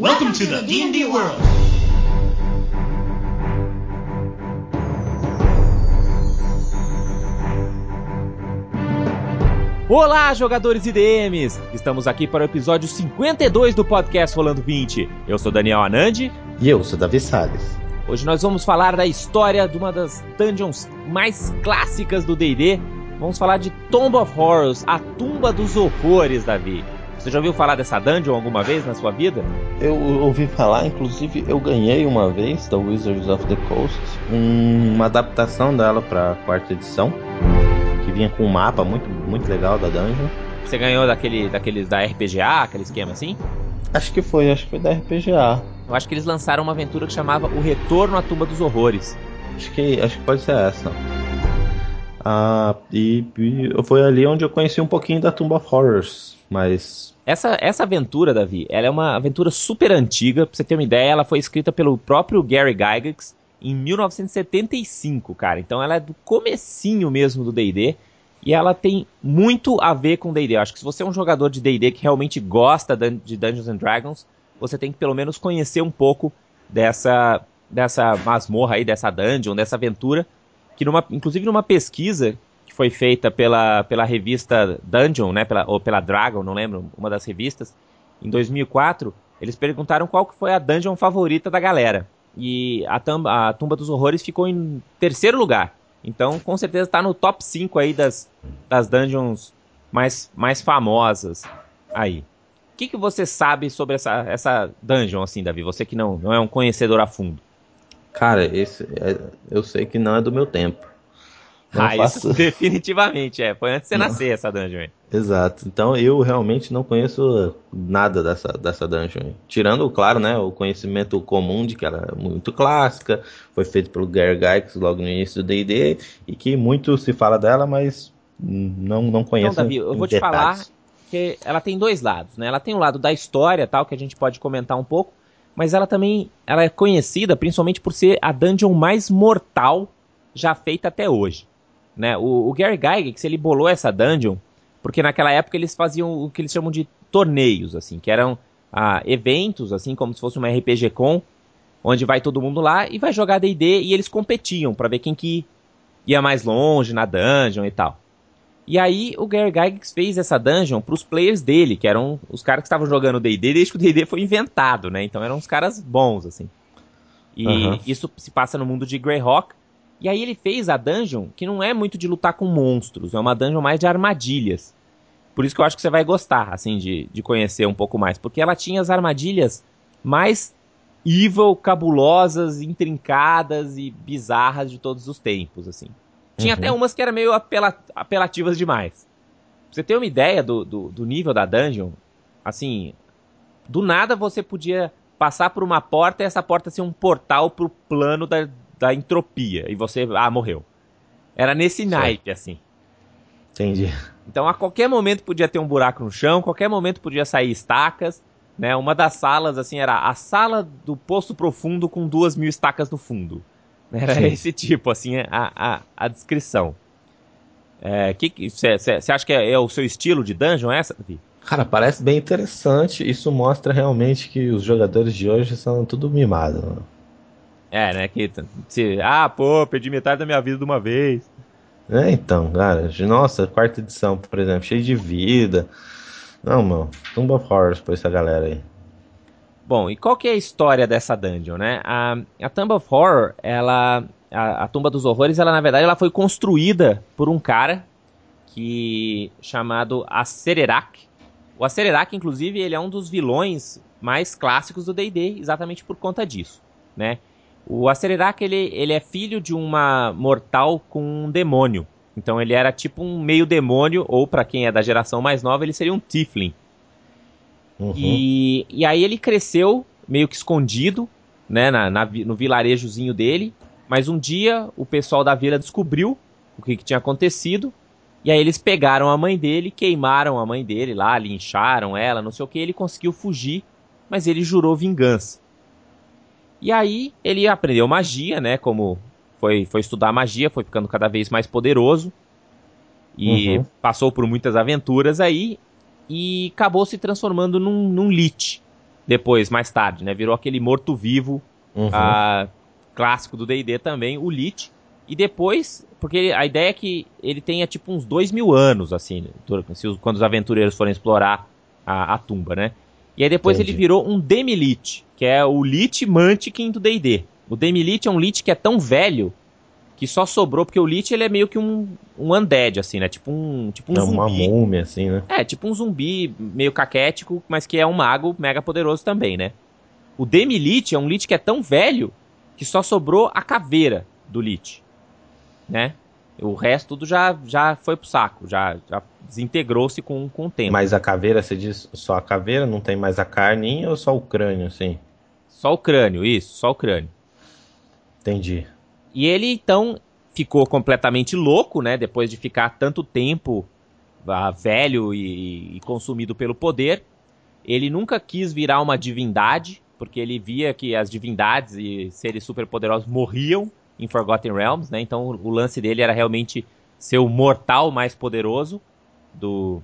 Welcome to the D&D world. Olá, jogadores e DMs! Estamos aqui para o episódio 52 do podcast Rolando 20. Eu sou Daniel Anandi. E eu sou Davi Salles. Hoje nós vamos falar da história de uma das dungeons mais clássicas do D&D. Vamos falar de Tomb of Horrors, a tumba dos horrores, Davi. Você já ouviu falar dessa dungeon alguma vez na sua vida? Eu ouvi falar, inclusive eu ganhei uma vez da Wizards of the Coast uma adaptação dela para quarta edição, que vinha com um mapa muito, muito legal da dungeon. Você ganhou daquele, daqueles da RPGA, aquele esquema assim? Acho que foi, acho que foi da RPGA. Eu acho que eles lançaram uma aventura que chamava O Retorno à Tumba dos Horrores. Acho que, acho que pode ser essa. Ah, e, e foi ali onde eu conheci um pouquinho da Tomb of Horrors, mas essa, essa aventura, Davi, ela é uma aventura super antiga. Pra você ter uma ideia, ela foi escrita pelo próprio Gary Gygax em 1975, cara. Então ela é do comecinho mesmo do D&D. E ela tem muito a ver com D&D. Acho que se você é um jogador de D&D que realmente gosta de Dungeons and Dragons, você tem que pelo menos conhecer um pouco dessa, dessa masmorra aí, dessa dungeon, dessa aventura. Que numa, inclusive numa pesquisa que foi feita pela, pela revista Dungeon, né, pela, ou pela Dragon, não lembro, uma das revistas, em 2004, eles perguntaram qual que foi a dungeon favorita da galera. E a, tamba, a Tumba dos Horrores ficou em terceiro lugar. Então, com certeza está no top 5 aí das, das dungeons mais, mais famosas aí. O que, que você sabe sobre essa, essa dungeon, assim, Davi? Você que não, não é um conhecedor a fundo. Cara, esse é, eu sei que não é do meu tempo. Não ah, faço... isso definitivamente, é. Foi antes de você não. nascer essa dungeon aí. Exato. Então eu realmente não conheço nada dessa, dessa dungeon. Tirando, claro, né, o conhecimento comum de que ela é muito clássica, foi feito pelo Gary Gygax logo no início do D&D, e que muito se fala dela, mas não, não conheço Então, Davi, eu vou te falar que ela tem dois lados, né? Ela tem o lado da história, tal, que a gente pode comentar um pouco, mas ela também ela é conhecida principalmente por ser a dungeon mais mortal já feita até hoje. Né? O, o Gary Gygax, ele bolou essa dungeon porque naquela época eles faziam o que eles chamam de torneios, assim, que eram ah, eventos, assim, como se fosse uma RPG com, onde vai todo mundo lá e vai jogar D&D e eles competiam para ver quem que ia mais longe na dungeon e tal. E aí o Gary Gygax fez essa dungeon para os players dele, que eram os caras que estavam jogando D&D desde que o D&D foi inventado, né? Então eram uns caras bons, assim. E uhum. isso se passa no mundo de Greyhawk, e aí ele fez a dungeon que não é muito de lutar com monstros, é uma dungeon mais de armadilhas. Por isso que eu acho que você vai gostar, assim, de, de conhecer um pouco mais. Porque ela tinha as armadilhas mais evil, cabulosas, intrincadas e bizarras de todos os tempos, assim. Tinha uhum. até umas que eram meio apela apelativas demais. Pra você ter uma ideia do, do, do nível da dungeon, assim, do nada você podia passar por uma porta e essa porta ser um portal pro plano da, da entropia. E você, ah, morreu. Era nesse certo. naipe, assim. Entendi. Então a qualquer momento podia ter um buraco no chão, qualquer momento podia sair estacas. Né? Uma das salas, assim, era a sala do poço profundo com duas mil estacas no fundo. Era Sim. esse tipo, assim, a, a, a descrição. É, Você acha que é, é, o seu estilo de dungeon essa, Davi? Cara, parece bem interessante. Isso mostra realmente que os jogadores de hoje são tudo mimados. É, né? Que se, ah, pô, perdi metade da minha vida de uma vez. É, então, cara, nossa, quarta edição, por exemplo, cheio de vida. Não, mano, Tomb of Horrors pra essa galera aí. Bom, e qual que é a história dessa dungeon, né? A, a Tomb of Horror, ela, a, a Tumba dos Horrores, ela na verdade ela foi construída por um cara que chamado Acererak. O Acererak, inclusive, ele é um dos vilões mais clássicos do D&D, exatamente por conta disso, né? O Acererak, ele, ele é filho de uma mortal com um demônio. Então ele era tipo um meio demônio, ou para quem é da geração mais nova, ele seria um Tiflin. Uhum. E, e aí ele cresceu meio que escondido, né, na, na, no vilarejozinho dele. Mas um dia o pessoal da vila descobriu o que, que tinha acontecido. E aí eles pegaram a mãe dele, queimaram a mãe dele lá, lincharam ela, não sei o que. Ele conseguiu fugir, mas ele jurou vingança. E aí ele aprendeu magia, né? Como foi, foi estudar magia, foi ficando cada vez mais poderoso. E uhum. passou por muitas aventuras aí. E acabou se transformando num, num lich. depois, mais tarde, né? Virou aquele morto-vivo Uhum. ah, clássico do D&D também, o Lich. E depois, porque a ideia é que ele tenha tipo uns dois mil anos, assim, os- quando os aventureiros forem explorar a, a tumba, né? E aí depois Entendi. ele virou um Demi-Lich, que é o Lich Mantiquin do D&D. O Demi-Lich é um Lich que é tão velho que só sobrou, porque o Lich ele é meio que um, um undead, assim, né? Tipo um, tipo um é uma zumbi. múmia, assim, né? É, tipo um zumbi meio caquético, mas que é um mago mega poderoso também, né? O Demi-Lich é um Lich que é tão velho que só sobrou a caveira do Lich, né? O resto tudo já, já foi pro saco, já, já desintegrou-se com, com o tempo. Mas a caveira, você diz só a caveira, não tem mais a carninha ou só o crânio, assim? Só o crânio, isso, só o crânio. Entendi. E ele então ficou completamente louco, né? Depois de ficar tanto tempo ah, velho e, e consumido pelo poder. Ele nunca quis virar uma divindade, porque ele via que as divindades e seres superpoderosos morriam em Forgotten Realms, né? Então o lance dele era realmente ser o mortal mais poderoso do.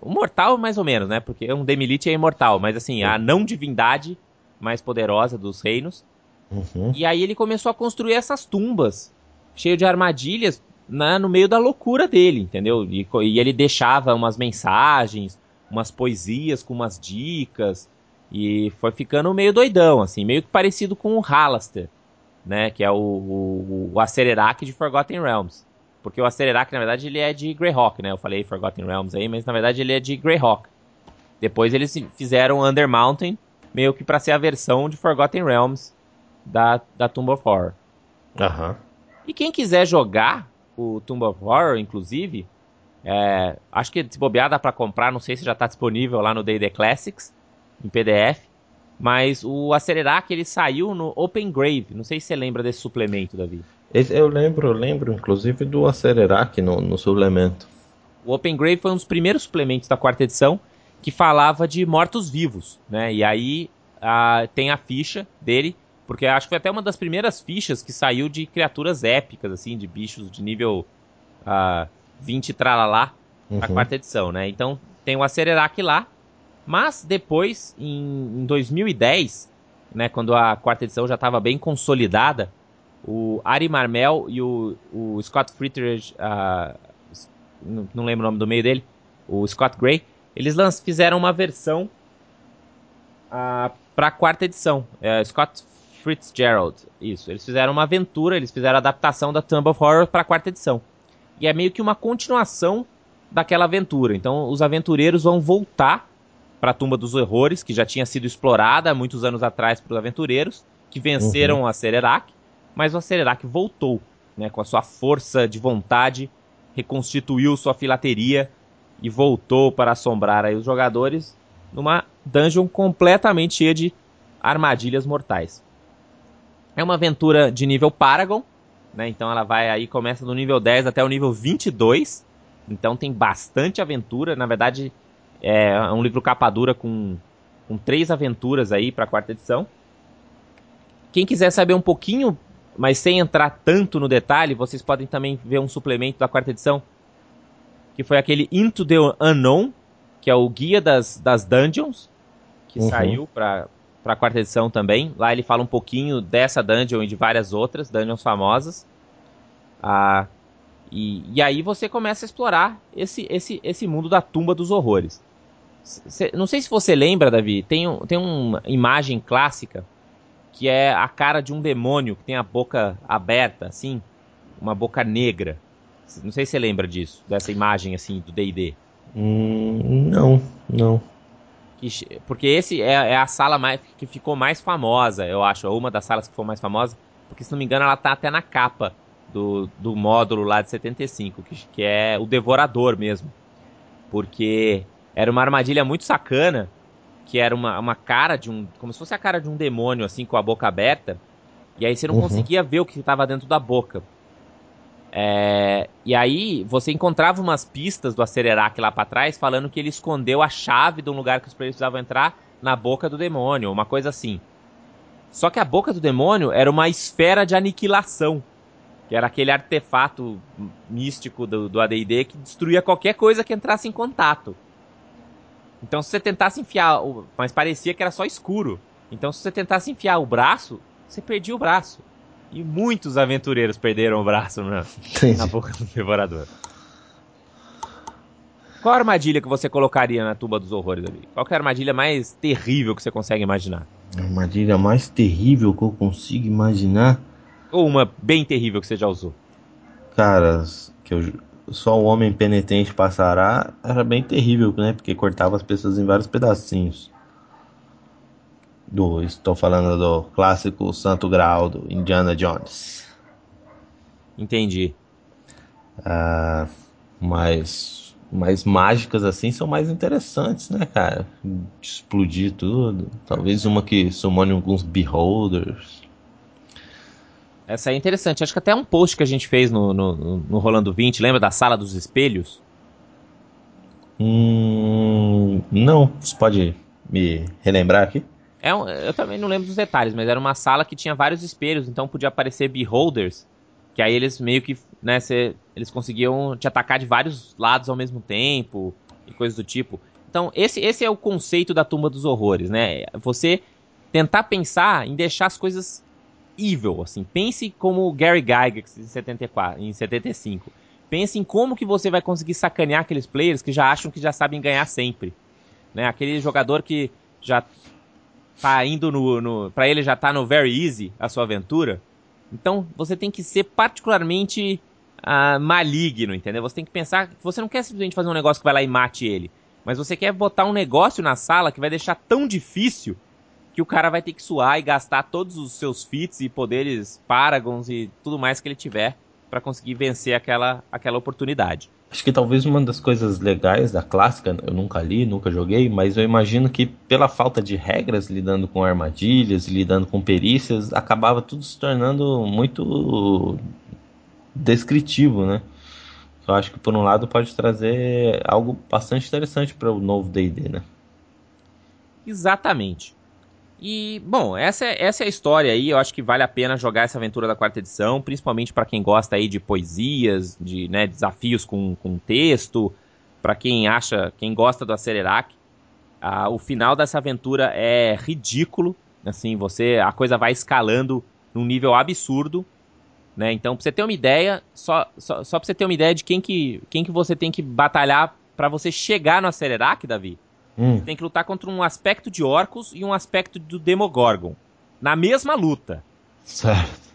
O mortal, mais ou menos, né? Porque um Demilich é imortal, mas assim, a não divindade mais poderosa dos reinos. Uhum. E aí ele começou a construir essas tumbas, cheio de armadilhas, né, no meio da loucura dele, entendeu? E, e ele deixava umas mensagens, umas poesias com umas dicas, e foi ficando meio doidão, assim, meio que parecido com o Halaster, né? Que é o, o, o Acererac de Forgotten Realms. Porque o Acererac, na verdade, ele é de Greyhawk, né? Eu falei Forgotten Realms aí, mas na verdade ele é de Greyhawk. Depois eles fizeram Under Mountain, meio que pra ser a versão de Forgotten Realms da, da Tomb of Horror. Aham. E quem quiser jogar o Tomb of Horror, inclusive, é, acho que se bobear dá pra comprar, não sei se já tá disponível lá no D&D Classics, em PDF, mas o Acelerac ele saiu no Open Grave, não sei se você lembra desse suplemento, Davi. Esse- Eu lembro, eu lembro, inclusive, do Acelerac no, no suplemento. O Open Grave foi um dos primeiros suplementos da quarta edição que falava de mortos-vivos, né? E aí ah, tem a ficha dele, porque acho que foi até uma das primeiras fichas que saiu de criaturas épicas, assim, de bichos de nível ah, 20 tralalá na Uhum. quarta edição, né? Então tem o Acererac lá, mas depois, em, em 2010, né, quando a quarta edição já estava bem consolidada, o Ari Marmel e o, o Scott Frittridge, ah, s- não, lembro o nome do meio dele, o Scott Gray, eles fizeram uma versão para a quarta edição. É, Scott Fitzgerald, isso. Eles fizeram uma aventura, eles fizeram a adaptação da Tomb of Horror para a quarta edição. E é meio que uma continuação daquela aventura. Então os aventureiros vão voltar para a Tumba dos Horrores, que já tinha sido explorada há muitos anos atrás pelos aventureiros, que venceram a Cererac, mas o Cererac voltou, né, com a sua força de vontade, reconstituiu sua filateria e voltou para assombrar aí os jogadores numa dungeon completamente cheia de armadilhas mortais. É uma aventura de nível Paragon, né? Então ela vai aí começa do nível 10 até o nível 22. Então tem bastante aventura, na verdade é um livro capa dura com, com três aventuras aí para a quarta edição. Quem quiser saber um pouquinho, mas sem entrar tanto no detalhe, vocês podem também ver um suplemento da quarta edição, que foi aquele Into the Unknown, que é o guia das, das dungeons, que Uhum. saiu para para a quarta edição também. Lá ele fala um pouquinho dessa dungeon e de várias outras dungeons famosas. Ah, e, e aí você começa a explorar esse, esse, esse mundo da tumba dos horrores. Cê- não sei se você lembra, Davi, tem, um, tem uma imagem clássica que é a cara de um demônio que tem a boca aberta, assim, uma boca negra. Não sei se você lembra disso, dessa imagem assim do D&D. Hum, não, não. Que porque esse é, é a sala mais, que ficou mais famosa, eu acho, ou uma das salas que ficou mais famosa, porque se não me engano ela tá até na capa do, do módulo lá de 75, que, que é o Devorador mesmo. Porque era uma armadilha muito sacana, que era uma, uma cara de um. como se fosse a cara de um demônio, assim, com a boca aberta, e aí você não Uhum. conseguia ver o que estava dentro da boca. É, e aí você encontrava umas pistas do Acererac lá pra trás falando que ele escondeu a chave de um lugar que os players precisavam entrar na boca do demônio, uma coisa assim. Só que a boca do demônio era uma esfera de aniquilação, que era aquele artefato místico do, do AD&D que destruía qualquer coisa que entrasse em contato. Então se você tentasse enfiar, o... mas parecia que era só escuro. Então se você tentasse enfiar o braço, você perdia o braço. E muitos aventureiros perderam o braço na, na boca do devorador. Qual a armadilha que você colocaria na tuba dos horrores ali? Qual é a armadilha mais terrível que você consegue imaginar? A armadilha mais terrível que eu consigo imaginar? Ou uma bem terrível que você já usou? Cara, que eu, só o homem penitente passará era bem terrível, né? Porque cortava as pessoas em vários pedacinhos. Do, estou falando do clássico Santo Graal do Indiana Jones. Entendi. Ah, mas mais mágicas assim são mais interessantes, né, cara? Explodir tudo. Talvez uma que sumone alguns beholders. Essa é interessante. Acho que até um post que a gente fez no, no, no Rolando 20, lembra da sala dos espelhos? Hum, não, você pode me relembrar aqui? É um, eu também não lembro dos detalhes, mas era uma sala que tinha vários espelhos, então podia aparecer beholders, que aí eles meio que né, cê, eles conseguiam te atacar de vários lados ao mesmo tempo e coisas do tipo. Então, esse, esse é o conceito da tumba dos horrores, né? Você tentar pensar em deixar as coisas evil, assim. Pense como Gary Gygax em 74, em 75. Pense em como que você vai conseguir sacanear aqueles players que já acham que já sabem ganhar sempre. Né? Aquele jogador que já tá indo no, no para ele já tá no very easy a sua aventura. Então, você tem que ser particularmente uh, maligno, entendeu? Você tem que pensar você não quer simplesmente fazer um negócio que vai lá e mate ele, mas você quer botar um negócio na sala que vai deixar tão difícil que o cara vai ter que suar e gastar todos os seus fits e poderes paragons e tudo mais que ele tiver para conseguir vencer aquela, aquela oportunidade. Acho que talvez uma das coisas legais da clássica, eu nunca li, nunca joguei, mas eu imagino que pela falta de regras lidando com armadilhas, lidando com perícias, acabava tudo se tornando muito descritivo, né? Eu acho que por um lado pode trazer algo bastante interessante para o novo D&D, né? Exatamente. E, bom, essa é, essa é a história aí. Eu acho que vale a pena jogar essa aventura da quarta edição, principalmente para quem gosta aí de poesias, de né, desafios com, com texto, para quem acha, quem gosta do Acelerac. Ah, o final dessa aventura é ridículo. Assim, você a coisa vai escalando num nível absurdo. Né? Então, pra você ter uma ideia, só, só, só pra você ter uma ideia de quem que, quem que você tem que batalhar para você chegar no Acelerac, Davi. Hum. Tem que lutar contra um aspecto de Orcus e um aspecto do Demogorgon. Na mesma luta. Certo.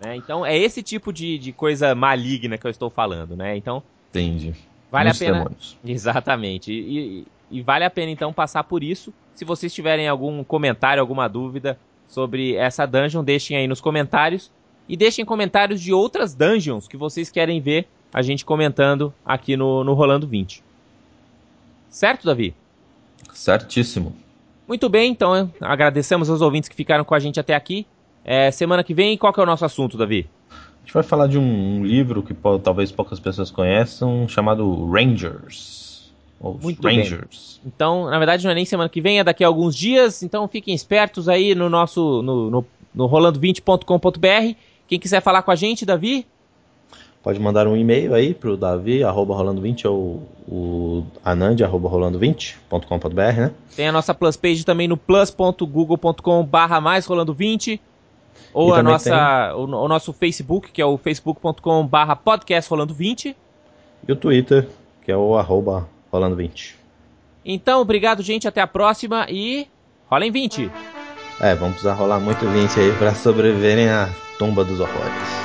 É, então, é esse tipo de, de coisa maligna que eu estou falando, né? Então. Entendi. Vale Muitos a pena. Demônios. Exatamente. E, e, e vale a pena, então, passar por isso. Se vocês tiverem algum comentário, alguma dúvida sobre essa dungeon, deixem aí nos comentários. E deixem comentários de outras dungeons que vocês querem ver a gente comentando aqui no, no Rolando 20. Certo, Davi? Certíssimo. Muito bem, então agradecemos aos ouvintes que ficaram com a gente até aqui. É, semana que vem, qual que é o nosso assunto, Davi? A gente vai falar de um, um livro que pô, talvez poucas pessoas conheçam, chamado Rangers. Muito Rangers. Bem. Então, na verdade, não é nem semana que vem, é daqui a alguns dias. Então, fiquem espertos aí no nosso no, no, no rolando20.com.br quem quiser falar com a gente, Davi? Pode mandar um e-mail aí pro Davi, arroba rolando20 ou o anand, arroba rolando20.com.br, né? Tem a nossa plus page também no plus.google.com barra mais rolando20 ou a nossa, o, o, nosso Facebook, que é o facebook.com barra podcast rolando20 e o Twitter, que é o arroba rolando20. Então, obrigado, gente, até a próxima e rolem 20! É, vamos precisar rolar muito 20 aí para sobreviverem à tumba dos horrores.